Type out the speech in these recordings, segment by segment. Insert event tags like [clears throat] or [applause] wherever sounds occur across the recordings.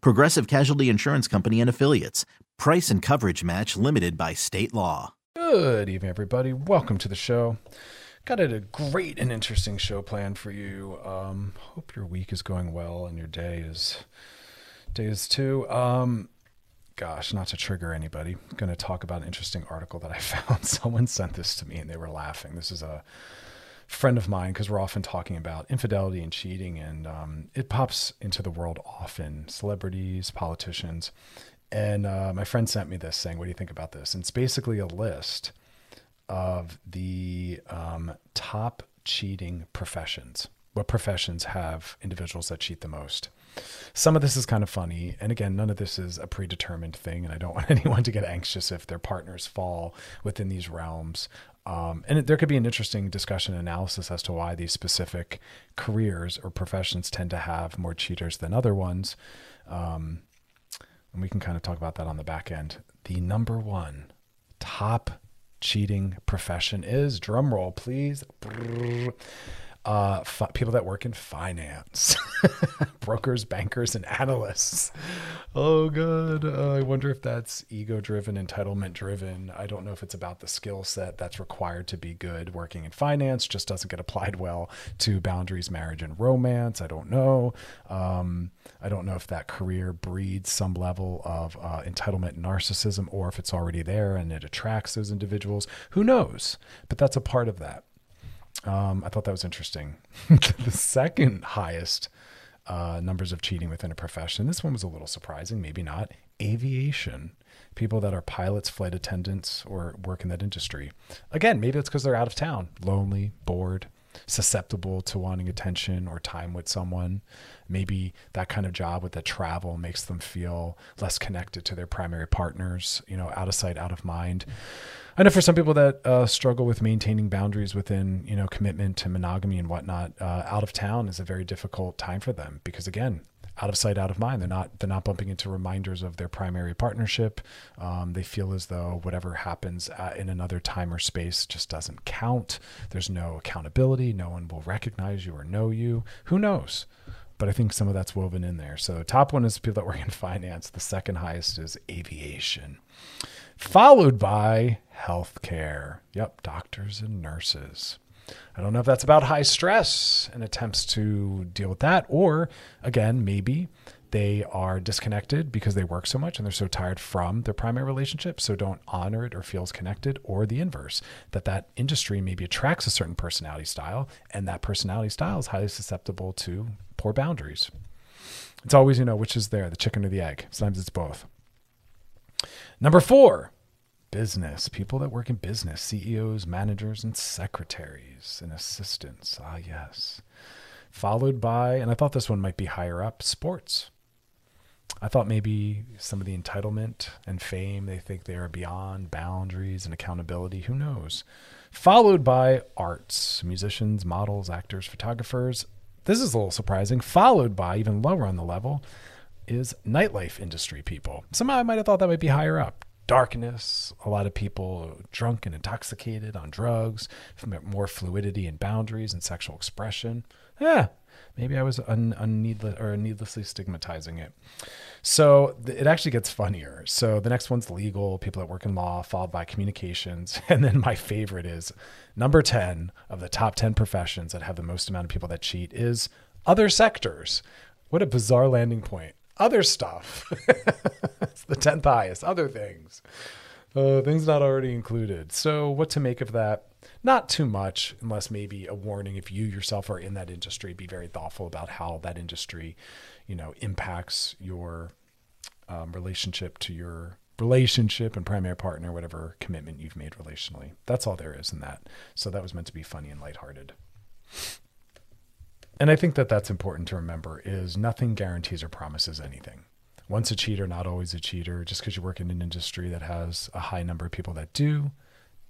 Progressive Casualty Insurance Company and Affiliates. Price and coverage match limited by state law. Good evening, everybody. Welcome to the show. Got a great and interesting show planned for you. Um, hope your week is going well and your day is day is too. Um, gosh, not to trigger anybody, going to talk about an interesting article that I [laughs] found. Someone sent this to me and they were laughing. This is a friend of mine because we're often talking about infidelity and cheating, and um, it pops into the world often. Celebrities, politicians, and uh, my friend sent me this saying, "What do you think about this?" And it's basically a list of the um, top cheating professions. What professions have individuals that cheat the most? Some of this is kind of funny. And again, none of this is a predetermined thing. And I don't [laughs] want anyone to get anxious if their partners fall within these realms. Um, and there could be an interesting discussion analysis as to why these specific careers or professions tend to have more cheaters than other ones. Um, and we can kind of talk about that on the back end. The number one top cheating profession is drum roll, please. Uh, people that work in finance, [laughs] brokers, bankers, and analysts. Oh, good. Uh, I wonder if that's ego driven, entitlement driven. I don't know if it's about the skill set that's required to be good working in finance, just doesn't get applied well to boundaries, marriage, and romance. I don't know. Um, I don't know if that career breeds some level of uh, entitlement and narcissism or if it's already there and it attracts those individuals. Who knows? But that's a part of that. Um, I thought that was interesting. [laughs] the second highest uh, numbers of cheating within a profession, this one was a little surprising, maybe not. Aviation. People that are pilots, flight attendants, or work in that industry. Again, maybe it's because they're out of town, lonely, bored, susceptible to wanting attention or time with someone. Maybe that kind of job with the travel makes them feel less connected to their primary partners, you know, out of sight, out of mind. I know for some people that uh, struggle with maintaining boundaries within, you know, commitment to monogamy and whatnot, uh, out of town is a very difficult time for them because again, out of sight, out of mind. They're not they're not bumping into reminders of their primary partnership. Um, they feel as though whatever happens at, in another time or space just doesn't count. There's no accountability. No one will recognize you or know you. Who knows? But I think some of that's woven in there. So top one is people that work in [laughs] finance. The second highest is aviation, followed by healthcare. Yep, doctors and nurses. I don't know if that's about high stress and attempts to deal with that, or again, maybe they are disconnected because they work so much and they're so tired from their primary relationship, so don't honor it or feels connected, or the inverse, that that industry maybe attracts a certain personality style, and that personality style is highly susceptible to poor boundaries. It's always, you know, which is there, the chicken or the egg. Sometimes it's both. Number four, business, people that work in business, CEOs, managers, and secretaries and assistants. Ah, yes. Followed by, and I thought this one might be higher up, sports. I thought maybe some of the entitlement and fame, they think they are beyond boundaries and accountability. Who knows? Followed by arts, musicians, models, actors, photographers. This is a little surprising. Followed by, even lower on the level, is nightlife industry people. Somehow I might have thought that might be higher up darkness, a lot of people drunk and intoxicated on drugs, more fluidity and boundaries and sexual expression. Yeah, maybe I was un, unneedless or needlessly stigmatizing it. So th- it actually gets funnier. So the next one's legal, people that work in law, followed by communications. [laughs] And then my favorite is number 10 of the top 10 professions that have the most amount of people that cheat is other sectors. What a bizarre landing point other stuff. [laughs] it's the 10th highest, other things. Uh, things not already included. So, what to make of that? Not too much, unless maybe a warning if you yourself are in that industry, be very thoughtful about how that industry, you know, impacts your um, relationship to your relationship and primary partner, whatever commitment you've made relationally. That's all there is in that. So that was meant to be funny and lighthearted. And I think that that's important to remember is nothing guarantees or promises anything. Once a cheater, not always a cheater. Just because you work in an industry that has a high number of people that do,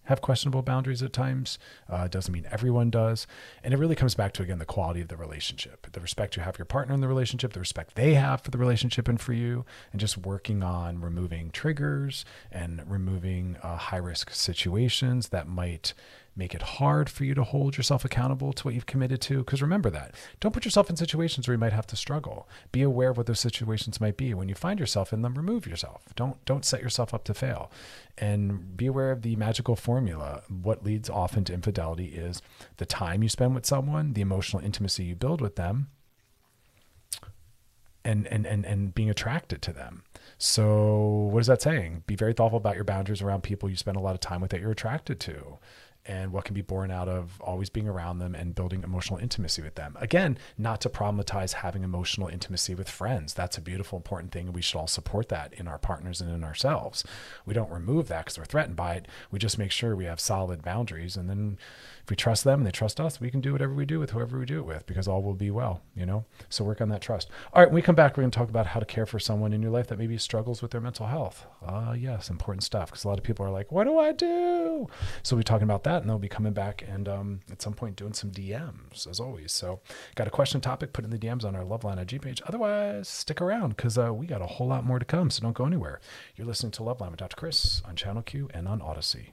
have questionable boundaries at times. Uh, doesn't mean everyone does. And it really comes back to, again, the quality of the relationship, the respect you have for your partner in the relationship, the respect they have for the relationship and for you, and just working on removing triggers and removing uh, high risk situations that might make it hard for you to hold yourself accountable to what you've committed to. Because remember that. Don't put yourself in situations where you might have to struggle. Be aware of what those situations might be. When you find yourself in them, remove yourself. Don't don't set yourself up to fail. And be aware of the magical formula. What leads often to infidelity is the time you spend with someone, the emotional intimacy you build with them, and and and and being attracted to them. So what is that saying? Be very thoughtful about your boundaries around people you spend a lot of time with that you're attracted to and what can be born out of always being around them and building emotional intimacy with them. Again, not to problematize having emotional intimacy with friends. That's a beautiful, important thing, and we should all support that in our partners and in ourselves. We don't remove that because we're threatened by it. We just make sure we have solid boundaries, and then if we trust them they trust us, we can do whatever we do with whoever we do it with because all will be well, you know? So work on that trust. All right, when we come back, we're going to talk about how to care for someone in your life that maybe struggles with their mental health. Uh, yes, important stuff because a lot of people are like, what do I do? So we'll be talking about that and they'll be coming back and um, at some point doing some DMs as always. So got a question topic, put in the DMs on our Loveline IG page. Otherwise, stick around because uh, we got a whole lot more to come. So don't go anywhere. You're listening to Loveline with Dr. Chris on Channel Q and on Odyssey.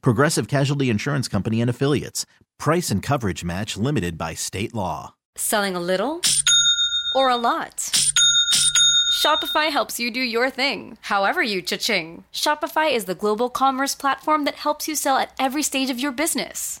Progressive Casualty Insurance Company and Affiliates. Price and coverage match limited by state law. Selling a little or a lot? Shopify helps you do your thing, however you cha-ching. Shopify is the global commerce platform that helps you sell at every stage of your business.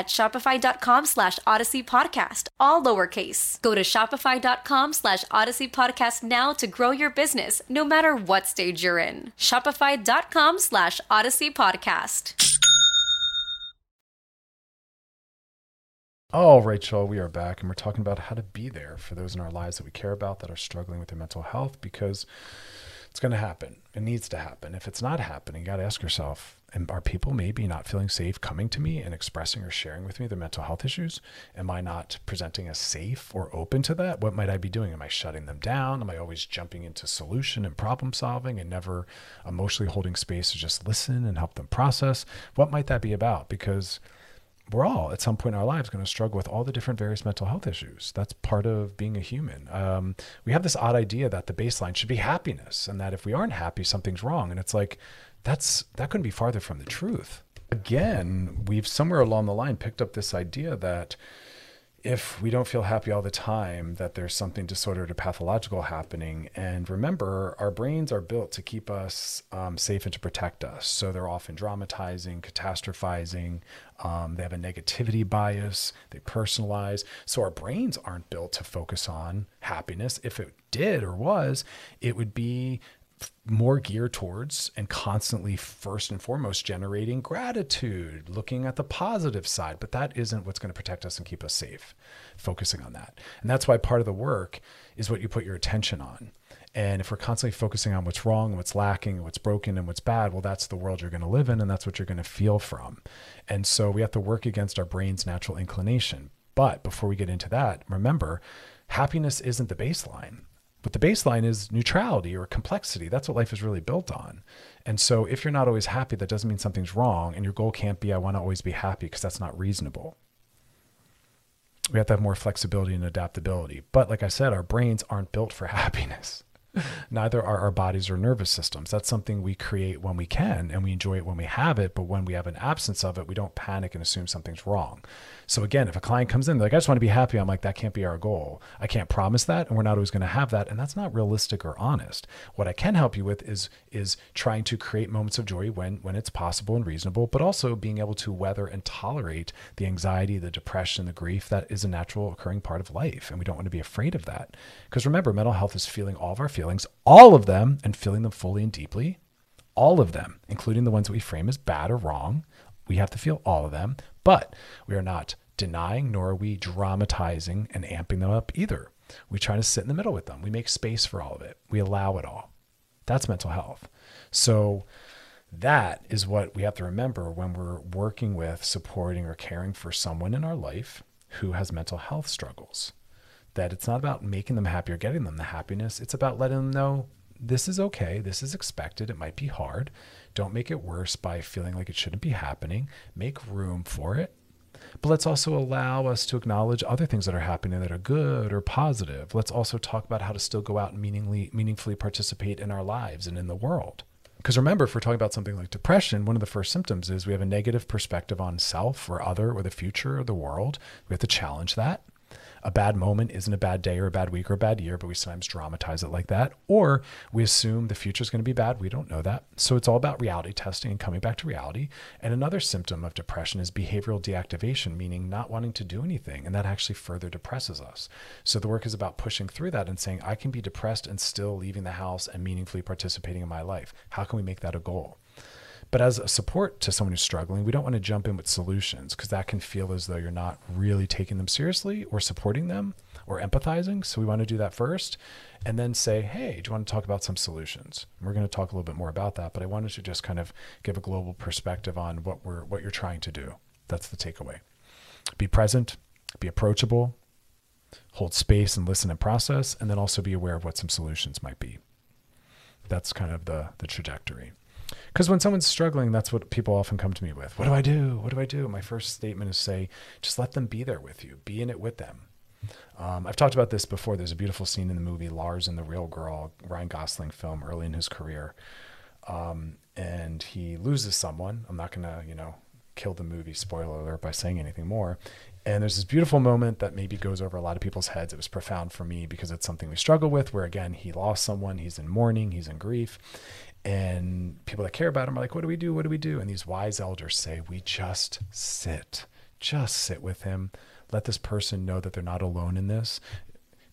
shopify.com slash odyssey podcast, all lowercase. Go to shopify.com slash odyssey podcast now to grow your business, no matter what stage you're in. Shopify.com slash odyssey podcast. Right, y'all, we are back and we're talking about how to be there for those in our lives that we care about that are struggling with their mental health because It's going to happen. It needs to happen. If it's not happening, you got to ask yourself, and are people maybe not feeling safe coming to me and expressing or sharing with me their mental health issues? Am I not presenting as safe or open to that? What might I be doing? Am I shutting them down? Am I always jumping into solution and problem solving and never emotionally holding space to just listen and help them process? What might that be about? Because we're all at some point in our lives going to struggle with all the different various mental health issues. That's part of being a human. Um, we have this odd idea that the baseline should be happiness, and that if we aren't happy, something's wrong. And it's like that's that couldn't be farther from the truth. Again, we've somewhere along the line picked up this idea that if we don't feel happy all the time, that there's something disordered or pathological happening. And remember, our brains are built to keep us um, safe and to protect us. So they're often dramatizing, catastrophizing. Um, they have a negativity bias. They personalize. So our brains aren't built to focus on happiness. If it did or was, it would be more geared towards and constantly first and foremost generating gratitude looking at the positive side but that isn't what's going to protect us and keep us safe focusing on that. And that's why part of the work is what you put your attention on. And if we're constantly focusing on what's wrong what's lacking what's broken and what's bad well that's the world you're going to live in and that's what you're going to feel from. And so we have to work against our brain's natural inclination. But before we get into that remember happiness isn't the baseline but the baseline is neutrality or complexity. That's what life is really built on. And so if you're not always happy, that doesn't mean something's wrong. And your goal can't be, I want to always be happy, because that's not reasonable. We have to have more flexibility and adaptability. But like I said, our brains aren't built for [laughs] happiness. Neither are our bodies or nervous systems. That's something we create when we can and we enjoy it when we have it. But when we have an absence of it, we don't panic and assume something's wrong. So again, if a client comes in, like, I just want to be happy, I'm like, that can't be our goal. I can't promise that, and we're not always going to have that. And that's not realistic or honest. What I can help you with is is trying to create moments of joy when when it's possible and reasonable, but also being able to weather and tolerate the anxiety, the depression, the grief that is a natural occurring part of life. And we don't want to be afraid of that. Because remember, mental health is feeling all of our feelings, all of them, and feeling them fully and deeply. All of them, including the ones that we frame as bad or wrong. We have to feel all of them, but we are not denying nor are we dramatizing and amping them up either. We try to sit in the middle with them. We make space for all of it. We allow it all. That's mental health. So that is what we have to remember when we're working with, supporting, or caring for someone in our life who has mental health struggles. That it's not about making them happy or getting them the happiness. It's about letting them know this is okay. This is expected. It might be hard. Don't make it worse by feeling like it shouldn't be happening. Make room for it but let's also allow us to acknowledge other things that are happening that are good or positive. Let's also talk about how to still go out and meaningfully, meaningfully participate in our lives and in the world. Because remember, if we're talking about something like depression, one of the first symptoms is we have a negative perspective on self or other or the future or the world. We have to challenge that a bad moment isn't a bad day or a bad week or a bad year, but we sometimes dramatize it like that. Or we assume the future is going to be bad. We don't know that. So it's all about reality testing and coming back to reality. And another symptom of depression is behavioral deactivation, meaning not wanting to do anything. And that actually further depresses us. So the work is about pushing through that and saying, I can be depressed and still leaving the house and meaningfully participating in my life. How can we make that a goal? But as a support to someone who's struggling, we don't want to jump in with solutions because that can feel as though you're not really taking them seriously or supporting them or empathizing. So we want to do that first and then say, hey, do you want to talk about some solutions? And we're going to talk a little bit more about that, but I wanted to just kind of give a global perspective on what we're what you're trying to do. That's the takeaway. Be present, be approachable, hold space and listen and process, and then also be aware of what some solutions might be. That's kind of the the trajectory. Because when someone's struggling, that's what people often come to me with. What do I do? What do I do? My first statement is say, just let them be there with you, be in it with them. Um, I've talked about this before. There's a beautiful scene in the movie Lars and the Real Girl, Ryan Gosling film early in his career. Um, and he loses someone. I'm not going to, you know, kill the movie, spoiler alert, by saying anything more. And there's this beautiful moment that maybe goes over a lot of people's heads. It was profound for me because it's something we struggle with, where again, he lost someone, he's in mourning, he's in grief and people that care about him are like, what do we do? What do we do? And these wise elders say, we just sit, just sit with him. Let this person know that they're not alone in this.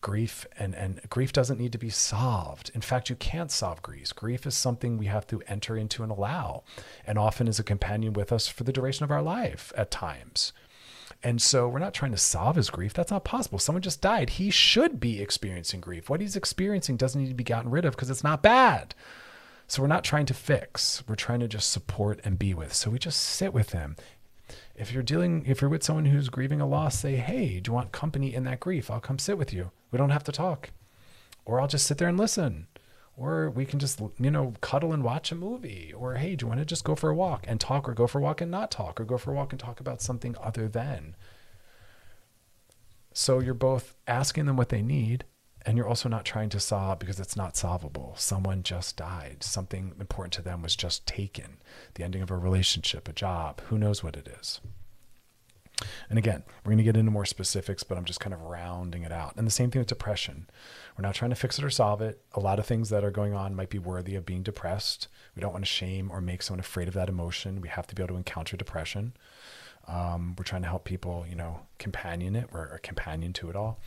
Grief and, and grief doesn't need to be solved. In fact, you can't solve grief. Grief is something we have to enter into and allow, and often is a companion with us for the duration of our life at times. And so we're not trying to solve his grief. That's not possible. Someone just died. He should be experiencing grief. What he's experiencing doesn't need to be gotten rid of because it's not bad. So we're not trying to fix. We're trying to just support and be with. So we just sit with them. If you're dealing, if you're with someone who's grieving a loss, say, hey, do you want company in that grief? I'll come sit with you. We don't have to talk. Or I'll just sit there and listen. Or we can just, you know, cuddle and watch a movie. Or, hey, do you want to just go for a walk and talk, or go for a walk and not talk, or go for a walk and talk about something other than? So you're both asking them what they need, and you're also not trying to solve because it's not solvable. Someone just died. Something important to them was just taken. The ending of a relationship, a job, who knows what it is. And again, we're going to get into more specifics, but I'm just kind of rounding it out. And the same thing with depression. We're not trying to fix it or solve it. A lot of things that are going on might be worthy of being depressed. We don't want to shame or make someone afraid of that emotion. We have to be able to encounter depression. Um, we're trying to help people, you know, companion it. We're a companion to it all.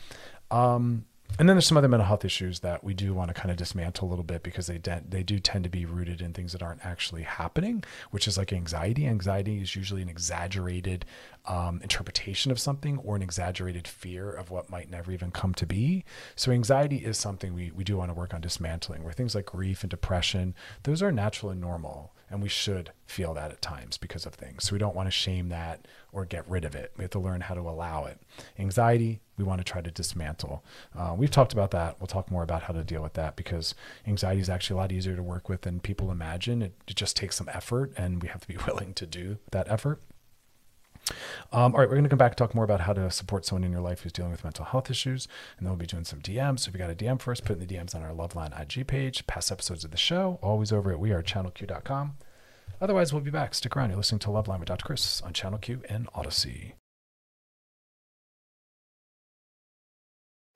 Um, and then there's some other mental health issues that we do want to kind of dismantle a little bit because they de- they do tend to be rooted in things that aren't actually happening, which is like anxiety. Anxiety is usually an exaggerated um, interpretation of something or an exaggerated fear of what might never even come to be. So anxiety is something we we do want to work on dismantling. Where things like grief and depression, those are natural and normal and we should feel that at times because of things. So we don't want to shame that or get rid of it. We have to learn how to allow it. Anxiety, we want to try to dismantle. Uh, we've talked about that. We'll talk more about how to deal with that because anxiety is actually a lot easier to work with than people imagine. It, it just takes some effort, and we have to be [laughs] willing to do that effort. Um, all right, we're going to come back and talk more about how to support someone in your life who's dealing with mental health issues. And then we'll be doing some DMs. So if you got a DM for us, put in the DMs on our Loveline IG page, past episodes of the show, always over at wearechannelq.com. Otherwise, we'll be back. Stick around. You're listening to Loveline with Dr. Chris on Channel Q and Odyssey.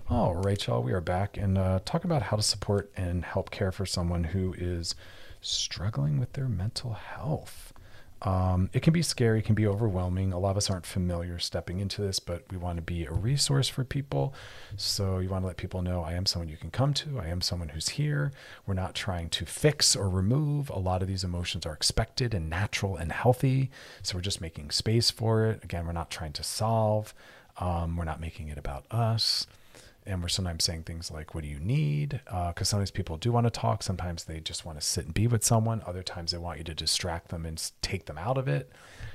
All right, y'all. We are back and uh, talk about how to support and help care for someone who is struggling with their mental health. Um, it can be scary, it can be overwhelming. A lot of us aren't familiar stepping into this, but we want to be a resource for people. So you want to let people know I am someone you can come to, I am someone who's here. We're not trying to fix or remove. A lot of these emotions are expected and natural and healthy. So we're just making space for it. Again, we're not trying to solve, um, we're not making it about us and we're sometimes saying things like what do you need because uh, sometimes people do want to talk sometimes they just want to sit and be with someone other times they want you to distract them and take them out of it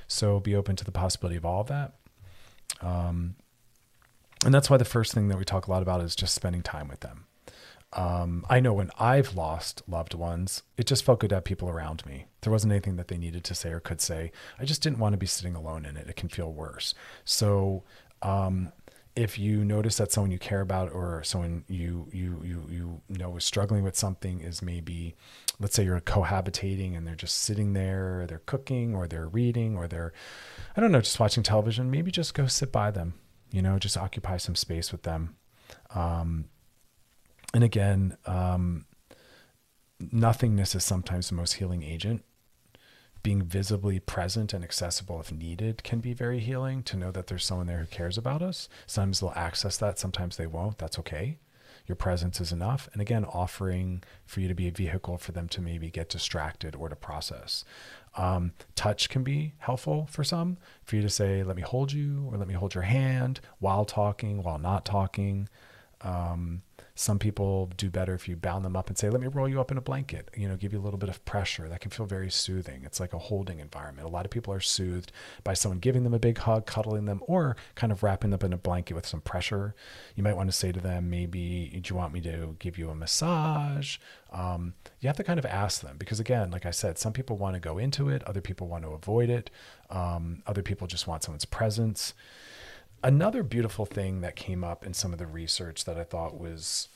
so be open to the possibility of all of that um, and that's why the first thing that we talk a lot about is just spending time with them um, I know when I've lost loved ones, it just felt good to have people around me. There wasn't anything that they needed to say or could say. I just didn't want to be sitting alone in it. It can feel worse. So, um, if you notice that someone you care about or someone you you you you know is struggling with something is maybe let's say you're cohabitating and they're just sitting there they're cooking or they're reading or they're i don't know just watching television maybe just go sit by them you know just occupy some space with them. Um, and again um, nothingness is sometimes the most healing agent being visibly present and accessible if needed can be very healing to know that there's someone there who cares about us. Sometimes they'll access that, sometimes they won't. That's okay. Your presence is enough. And again, offering for you to be a vehicle for them to maybe get distracted or to process. Um, touch can be helpful for some, for you to say, let me hold you, or let me hold your hand while talking, while not talking. Um, some people do better if you bound them up and say, let me roll you up in a blanket, you know, give you a little bit of pressure. That can feel very soothing. It's like a holding environment. A lot of people are soothed by someone giving them a big hug, cuddling them, or kind of wrapping them in a blanket with some pressure. You might want to say to them, maybe, do you want me to give you a massage? Um, you have to kind of ask them because, again, like I said, some people want to go into it, other people want to avoid it, um, other people just want someone's presence. Another beautiful thing that came up in some of the research that I thought was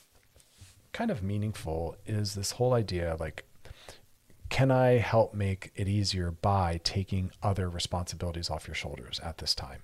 kind of meaningful is this whole idea like, can I help make it easier by taking other responsibilities off your shoulders at this time?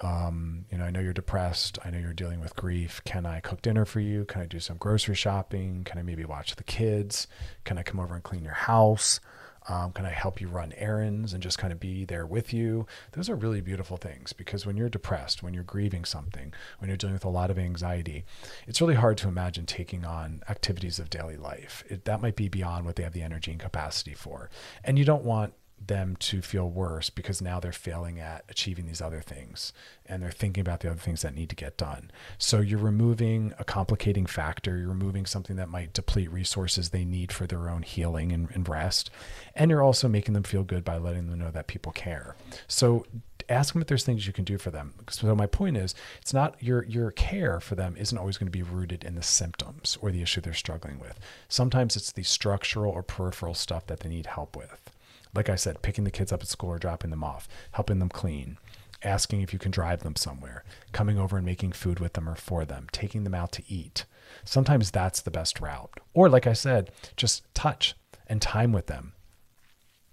Um, you know, I know you're depressed. I know you're dealing with grief. Can I cook dinner for you? Can I do some grocery shopping? Can I maybe watch the kids? Can I come over and clean your house? Um, can I help you run errands and just kind of be there with you? Those are really beautiful things because when you're depressed, when you're grieving something, when you're dealing with a lot of anxiety, it's really hard to imagine taking on activities of daily life. It, that might be beyond what they have the energy and capacity for. And you don't want them to feel worse because now they're failing at achieving these other things and they're thinking about the other things that need to get done. So you're removing a complicating factor, you're removing something that might deplete resources they need for their own healing and, and rest. And you're also making them feel good by letting them know that people care. So ask them if there's things you can do for them. So my point is, it's not your your care for them isn't always going to be rooted in the symptoms or the issue they're struggling with. Sometimes it's the structural or peripheral stuff that they need help with. Like I said, picking the kids up at school or dropping them off, helping them clean, asking if you can drive them somewhere, coming over and making food with them or for them, taking them out to eat. Sometimes that's the best route. Or like I said, just touch and time with them.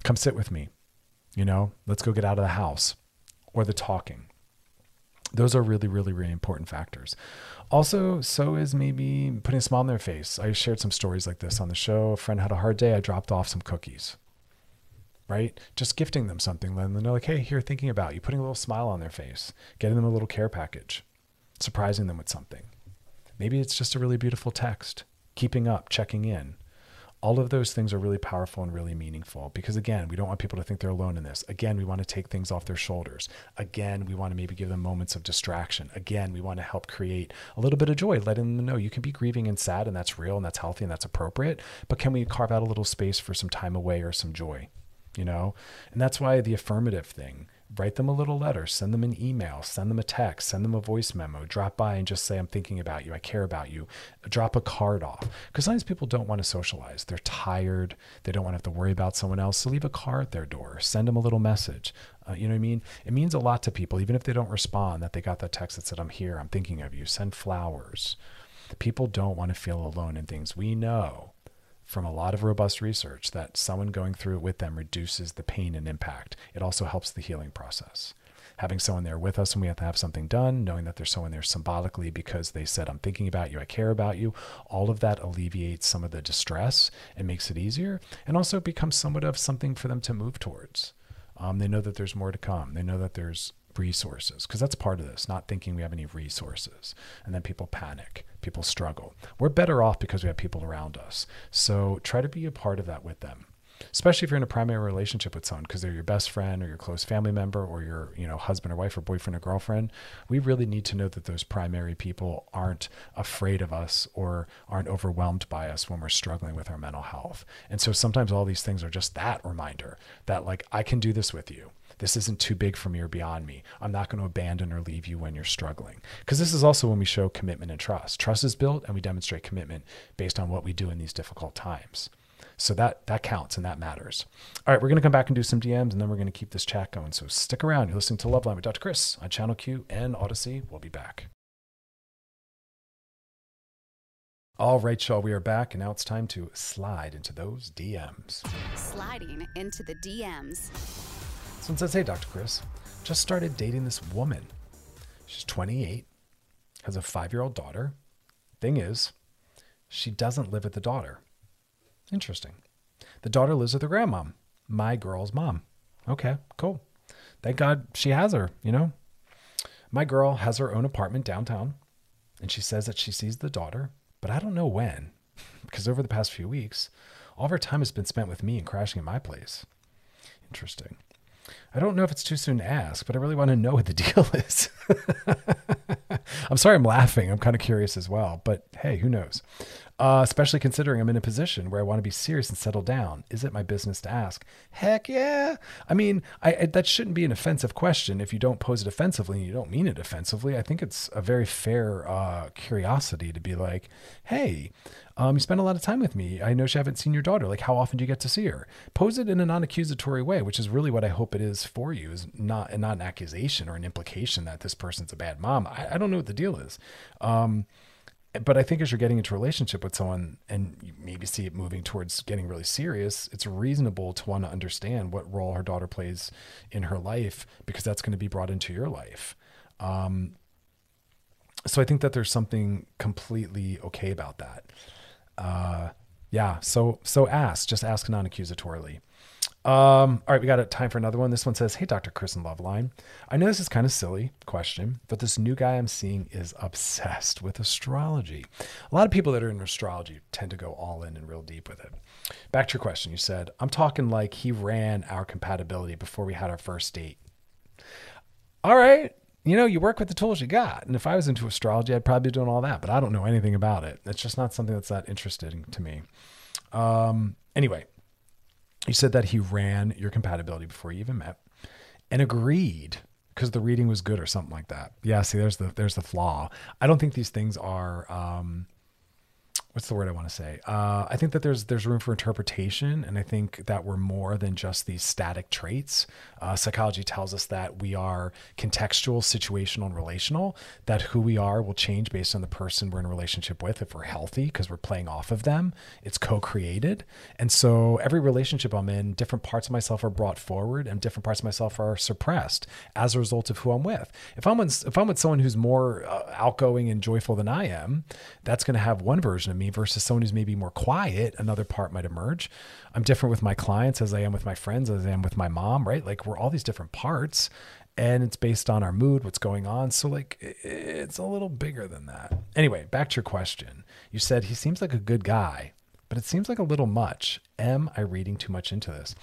Come sit with me. You know, let's go get out of the house or the talking. Those are really, really, really important factors. Also, so is maybe putting a smile on their face. I shared some stories like this on the show. A friend had a hard day. I dropped off some cookies, right? Just gifting them something, letting them know, like, hey, here, thinking about you, putting a little smile on their face, getting them a little care package, surprising them with something. Maybe it's just a really beautiful text, keeping up, checking in, all of those things are really powerful and really meaningful because again we don't want people to think they're alone in this. Again we want to take things off their shoulders. Again we want to maybe give them moments of distraction. Again we want to help create a little bit of joy letting them know you can be grieving and sad and that's real and that's healthy and that's appropriate but can we carve out a little space for some time away or some joy you know and that's why the affirmative thing write them a little letter, send them an email, send them a text, send them a voice memo, drop by and just say, I'm thinking about you, I care about you, drop a card off. Because sometimes people don't want to socialize. They're tired, they don't want to have to worry about someone else. So leave a card at their door, send them a little message. Uh, you know what I mean? It means a lot to people, even if they don't respond, that they got that text that said, I'm here, I'm thinking of you. Send flowers. People don't want to feel alone in things. We know from a lot of robust research that someone going through it with them reduces the pain and impact. It also helps the healing process. Having someone there with us when we have to have something done, knowing that there's someone there symbolically because they said, I'm thinking about you, I care about you, all of that alleviates some of the distress and makes it easier. And also becomes somewhat of something for them to move towards. Um, they know that there's more to come. They know that there's resources because that's part of this not thinking we have any resources and then people panic people struggle. We're better off because we have people around us. So try to be a part of that with them especially if you're in a primary relationship with someone because they're your best friend or your close family member or your you know husband or wife or boyfriend or girlfriend. We really need to know that those primary people aren't afraid of us or aren't overwhelmed by us when we're struggling with our mental health. And so sometimes all these things are just that reminder that like i can do this with you this isn't too big for me or beyond me. I'm not going to abandon or leave you when you're struggling. Because this is also when we show commitment and trust. Trust is built and we demonstrate commitment based on what we do in these difficult times. So that that counts and that matters. All right, we're going to come back and do some DMs and then we're going to keep this chat going. So stick around. You're listening to Loveline with Dr. Chris on Channel Q and Odyssey. We'll be back. All right, y'all, we are back, and now it's time to slide into those DMs. Sliding into the DMs. Someone says, Hey, Dr. Chris, just started dating this woman. She's 28, has a five year old daughter. Thing is, she doesn't live with the daughter. Interesting. The daughter lives with her grandmom, my girl's mom. Okay, cool. Thank God she has her, you know? My girl has her own apartment downtown, and she says that she sees the daughter, but I don't know when, [laughs] because over the past few weeks, all of her time has been spent with me and crashing at my place. Interesting. I don't know if it's too soon to ask, but I really want to know what the [laughs] deal is. [laughs] I'm sorry I'm laughing. I'm kind of curious as well, but hey, who knows? Uh, especially considering I'm in a position where I want to be serious and settle down. Is it my business to ask? Heck yeah. I mean, I, I, that shouldn't be an offensive question if you don't pose it offensively and you don't mean it offensively. I think it's a very fair uh, curiosity to be like, hey, um, you spend a lot of time with me. I know you haven't seen your daughter. Like, how often do you get to see her? Pose it in a non-accusatory way, which is really what I hope it is for you. Is not not an accusation or an implication that this person's a bad mom. I, I don't know what the deal is. Um, but I think as you're getting into a relationship with someone and you maybe see it moving towards getting really serious, it's reasonable to want to understand what role her daughter plays in her life because that's going to be brought into your life. Um, so I think that there's something completely okay about that. Uh, yeah. So so ask, just ask non-accusatorily. Um, all right, we got a time for another one. This one says, Hey, Dr. And Loveline. I know this is kind of silly question, but this new guy I'm seeing is obsessed with astrology. A lot of people that are in astrology tend to go all in and real deep with it. Back to your question. You said, I'm talking like he ran our compatibility before we had our first date. All right. You know, you work with the tools you got. And if I was into astrology, I'd probably be doing all that, but I don't know anything about it. It's just not something that's that interesting to me. Um, anyway, you said that he ran your compatibility before you even met and agreed because the reading was good or something like that. Yeah, see, there's the there's the flaw. I don't think these things are um, what's the word I want to say? Uh, I think that there's there's room for interpretation, and I think that we're more than just these static traits. Uh, psychology tells us that we are contextual, situational, and relational. That who we are will change based on the person we're in a relationship with. If we're healthy, because we're playing off of them, it's co-created, and so every relationship I'm in, different parts of myself are brought forward, and different parts of myself are suppressed as a result of who I'm with. If I'm with, if I'm with someone who's more uh, outgoing and joyful than I am, that's going to have one version of me versus someone who's maybe more quiet, another part might emerge. I'm different with my clients as I am with my friends, as I am with my mom, right? Like we're all these different parts and it's based on our mood, what's going on. So like it's a little bigger than that. Anyway, back to your question. You said he seems like a good guy, but it seems like a little much. Am I reading too much into this?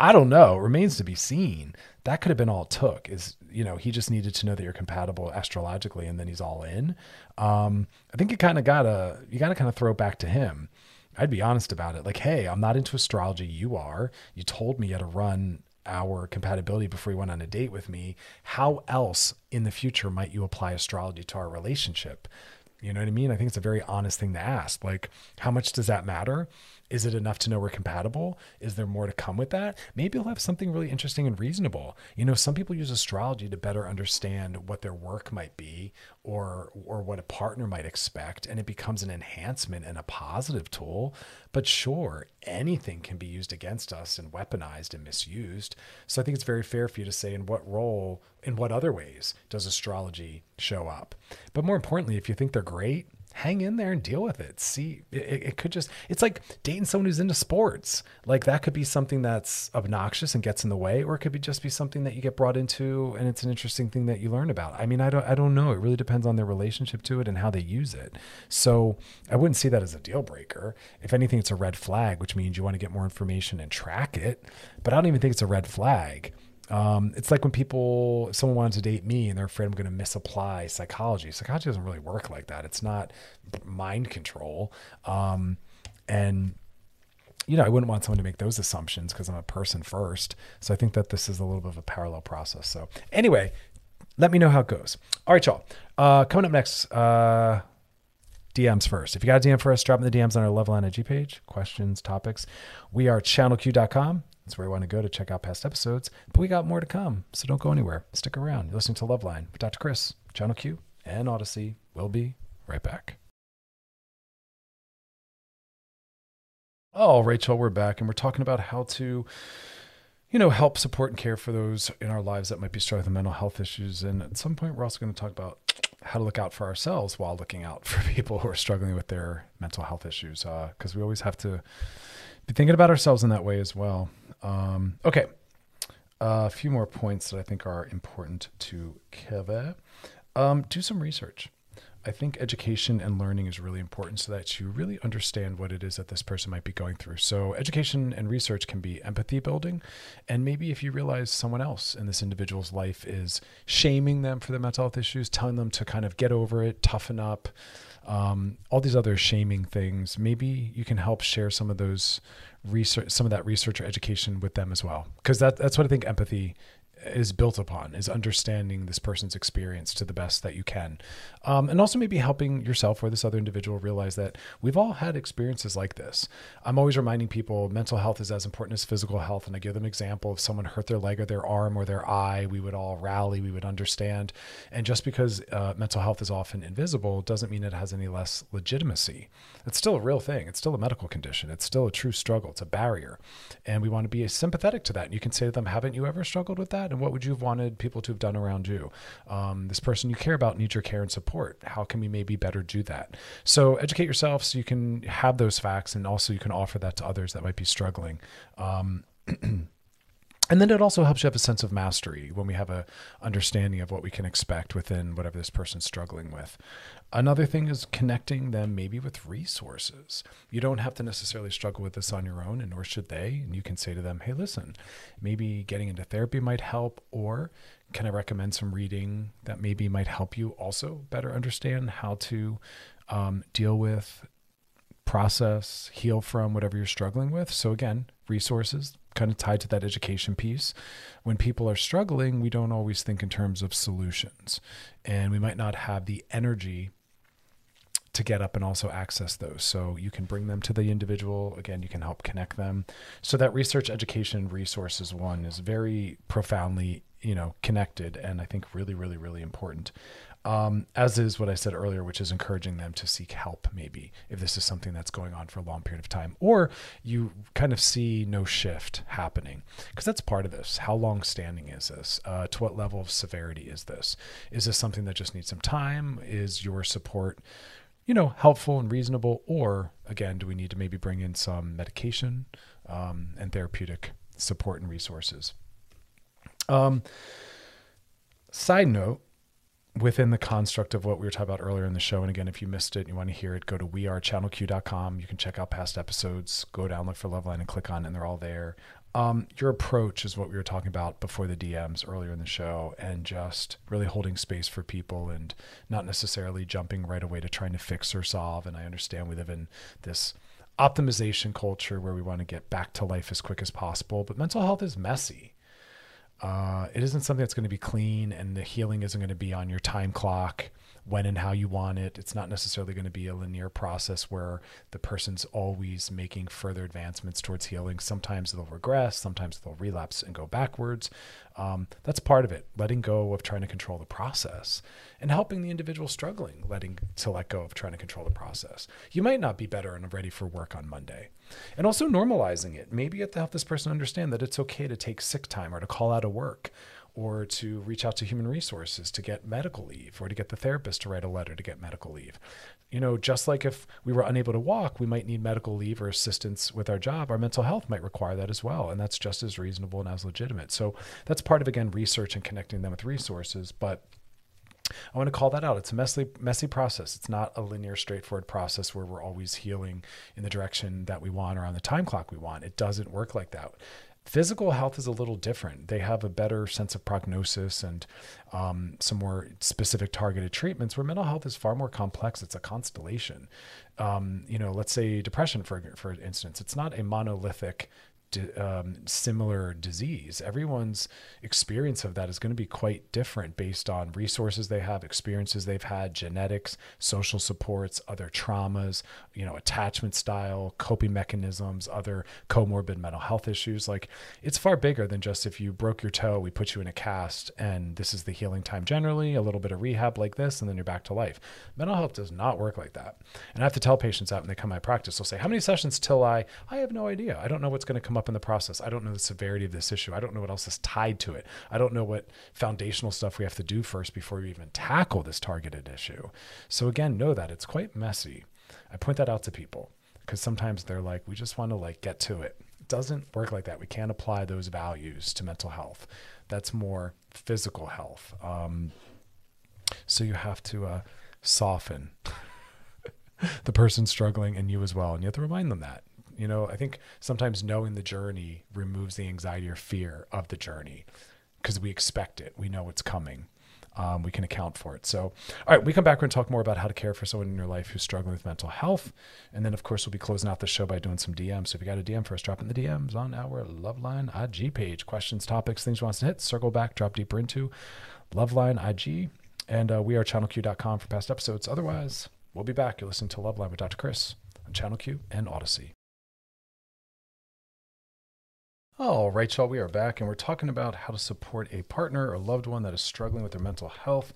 I don't know. It remains to be seen. That could have been all it took. Is you know he just needed to know that you're compatible astrologically, and then he's all in. Um, I think you kind of gotta you gotta kind of throw back to him. I'd be honest about it. Like, hey, I'm not into astrology. You are. You told me you had to run our compatibility before you went on a date with me. How else in the future might you apply astrology to our relationship? You know what I mean? I think it's a very honest thing to ask. Like, how much does that matter? Is it enough to know we're compatible? Is there more to come with that? Maybe you'll have something really interesting and reasonable. You know, some people use astrology to better understand what their work might be or or what a partner might expect and it becomes an enhancement and a positive tool. But sure, anything can be used against us and weaponized and misused. So I think it's very fair for you to say in what role, in what other ways does astrology show up? But more importantly, if you think they're great, hang in there and deal with it. See, it, it, could just, it's like dating someone who's into sports. Like that could be something that's obnoxious and gets in the way, or it could be just be something that you get brought into and it's an interesting thing that you learn about. I mean, I don't, I don't know. It really depends on their relationship to it and how they use it. So I wouldn't see that as a deal breaker. If anything, it's a red flag, which means you want to get more information and track it. But I don't even think it's a red flag. Um, it's like when people, someone wanted to date me and they're afraid I'm going to misapply psychology. Psychology doesn't really work like that. It's not mind control. Um, and, you know, I wouldn't want someone to make those assumptions because I'm a person first. So I think that this is a little bit of a parallel process. So, anyway, let me know how it goes. All right, y'all. Uh, coming up next, uh, DMs first. If you got a DM for us, drop in the DMs on our Loveline IG page. Questions, topics. wearechannelq.com. That's where you want to go to check out past episodes. But we got more to come, so don't go anywhere. Stick around. You're listening to Loveline with Dr. Chris, Channel Q, and Odyssey. We'll be right back. Oh, Rachel, we're back, and we're talking about how to, you know, help support and care for those in our lives that might be struggling with mental health issues. And at some point, we're also going to talk about how to look out for ourselves while looking out [laughs] for people who are struggling with their mental health issues, because uh, we always have to be thinking about ourselves in that way as well. Um, okay. Uh, a few more points that I think are important to cover. Um, do some research. I think education and learning is really important so that you really understand what it is that this person might be going through. So, education and research can be empathy building. And maybe if you realize someone else in this individual's life is shaming them for their mental health issues, telling them to kind of get over it, toughen up, um, all these other shaming things, maybe you can help share some of those research, some of that research or education with them as well. Because that, that's what I think empathy is built upon is understanding this person's experience to the best that you can. Um, and also maybe helping yourself or this other individual realize that we've all had experiences like this. I'm always reminding people mental health is as important as physical health. And i give them an example if someone hurt their leg or their arm or their eye we would all rally we would understand. And just because uh, mental health is often invisible doesn't mean it has any less legitimacy. It's still a real thing. It's still a medical condition. It's still a true struggle. It's a barrier. And we want to be sympathetic to that. And you can say to them haven't you ever struggled with that and what would you have wanted people to have done around you? Um, this person you care about needs your care and support. How can we maybe better do that? So educate yourself so you can have those facts and also you can offer that to others that might be struggling. Um, [clears throat] and then it also helps you have a sense of mastery when we have a understanding of what we can expect within whatever this person's struggling with. Another thing is connecting them maybe with resources. You don't have to necessarily struggle with this on your own and nor should they and you can say to them hey listen maybe getting into therapy might help or can i recommend some reading that maybe might help you also better understand how to um, deal with process heal from whatever you're struggling with? So again resources kind of tied to that education piece. When people are struggling, we don't always think in terms of solutions, and we might not have the energy to get up and also access those. So you can bring them to the individual. Again, you can help connect them. So that research, education, resources one is very profoundly, you know, connected, and I think really, really, really important um, as is what I said earlier, which is encouraging them to seek help, maybe if this is something that's going on for a long period of time, or you kind of see no shift happening, because that's part of this. How long standing is this? Uh, to what level of severity is this? Is this something that just needs some time? Is your support, you know, helpful and reasonable, or again, do we need to maybe bring in some medication um, and therapeutic support and resources? Um, side note within the construct of what we were talking about earlier in the show. And again, if you missed it and you want to hear it, go to wearechannelq.com. You can check out past episodes, go down, look for Loveline and click on it, and they're all there. Um, your approach is what we were talking about before the DMs earlier in the show, and just really holding space for people and not necessarily jumping right away to trying to fix or solve. And I understand we live in this optimization culture where we want to get back to life as quick as possible, but mental health is messy uh, it isn't something that's going to be clean, and the healing isn't going to be on your time clock when and how you want it. It's not necessarily going to be a linear process where the person's always making further advancements towards healing. Sometimes they'll regress, sometimes they'll relapse and go backwards. Um, that's part of it, letting go of trying to control the process and helping the individual struggling, letting to let go of trying to control the process. You might not be better and ready for work on Monday. And also normalizing it. Maybe you have to help this person understand that it's okay to take sick time or to call out of work or to reach out to human resources to get medical leave or to get the therapist to write a letter to get medical leave. You know, just like if we were unable to walk, we might need medical leave or assistance with our job, our mental health might require that as well. And that's just as reasonable and as legitimate. So that's part of, again, research and connecting them with resources. But I want to call that out. It's a messy, messy process. It's not a linear, straightforward process where we're always healing in the direction that we want or on the time clock we want. It doesn't work like that. Physical health is a little different. They have a better sense of prognosis and um, some more specific targeted treatments. Where mental health is far more complex. It's a constellation. Um, you know, let's say depression, for for instance, it's not a monolithic um, similar disease. Everyone's experience of that is going to be quite different based on resources they have, experiences they've had, genetics, social supports, other traumas, you know, attachment style, coping mechanisms, other comorbid mental health issues. Like it's far bigger than just if you broke your toe, we put you in a cast and this is the healing time generally, a little bit of rehab like this, and then you're back to life. Mental health does not work like that. And I have to tell patients out when they come to my practice, they'll say, How many sessions till I? I have no idea. I don't know what's going to come up in the process. I don't know the severity of this issue. I don't know what else is tied to it. I don't know what foundational stuff we have to do first before we even tackle this targeted issue. So again, know that it's quite messy. I point that out to people because sometimes they're like, we just want to like get to it. It doesn't work like that. We can't apply those values to mental health. That's more physical health. Um, so you have to uh, soften [laughs] the person struggling and you as well. And you have to remind them that you know, I think sometimes knowing the journey removes the anxiety or fear of the journey because we expect it. We know it's coming. Um, we can account for it. So, all right, we come back. To talk more about how to care for someone in your life who's struggling with mental health. And then, of course, we'll be closing out the show by doing some DMs. So, if you got a DM for us, drop in the DMs on our Loveline IG page. Questions, topics, things you want us to hit, circle back, drop deeper into Loveline IG. And uh, wearechannelq.com for past episodes. Otherwise, we'll be back. You're listening to Loveline with Dr. Chris on Channel Q and Audacy. All right, y'all, we are back and we're talking about how to support a partner or loved one that is struggling with their mental health.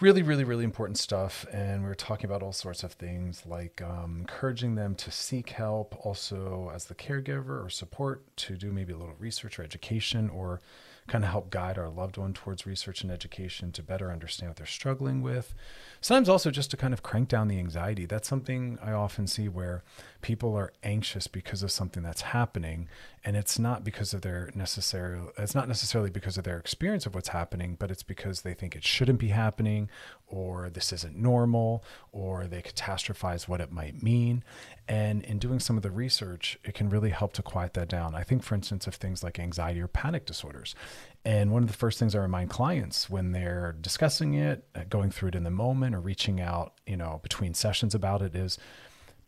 Really, really, really important stuff. And we are talking about all sorts of things like um, encouraging them to seek help, also as the caregiver or support to do maybe a little research or education or kind of help guide our loved one towards research and education to better understand what they're struggling with. Sometimes also just to kind of crank down the anxiety. That's something I often see where people are anxious because of something that's happening and it's not because of their necessarily it's not necessarily because of their experience of what's happening, but it's because they think it shouldn't be happening or this isn't normal or they catastrophize what it might mean. And in doing some of the research, it can really help to quiet that down. I think, for instance, of things like anxiety or panic disorders. And one of the first things I remind clients when they're discussing it, uh, going through it in the moment, or reaching out, you know, between sessions about it is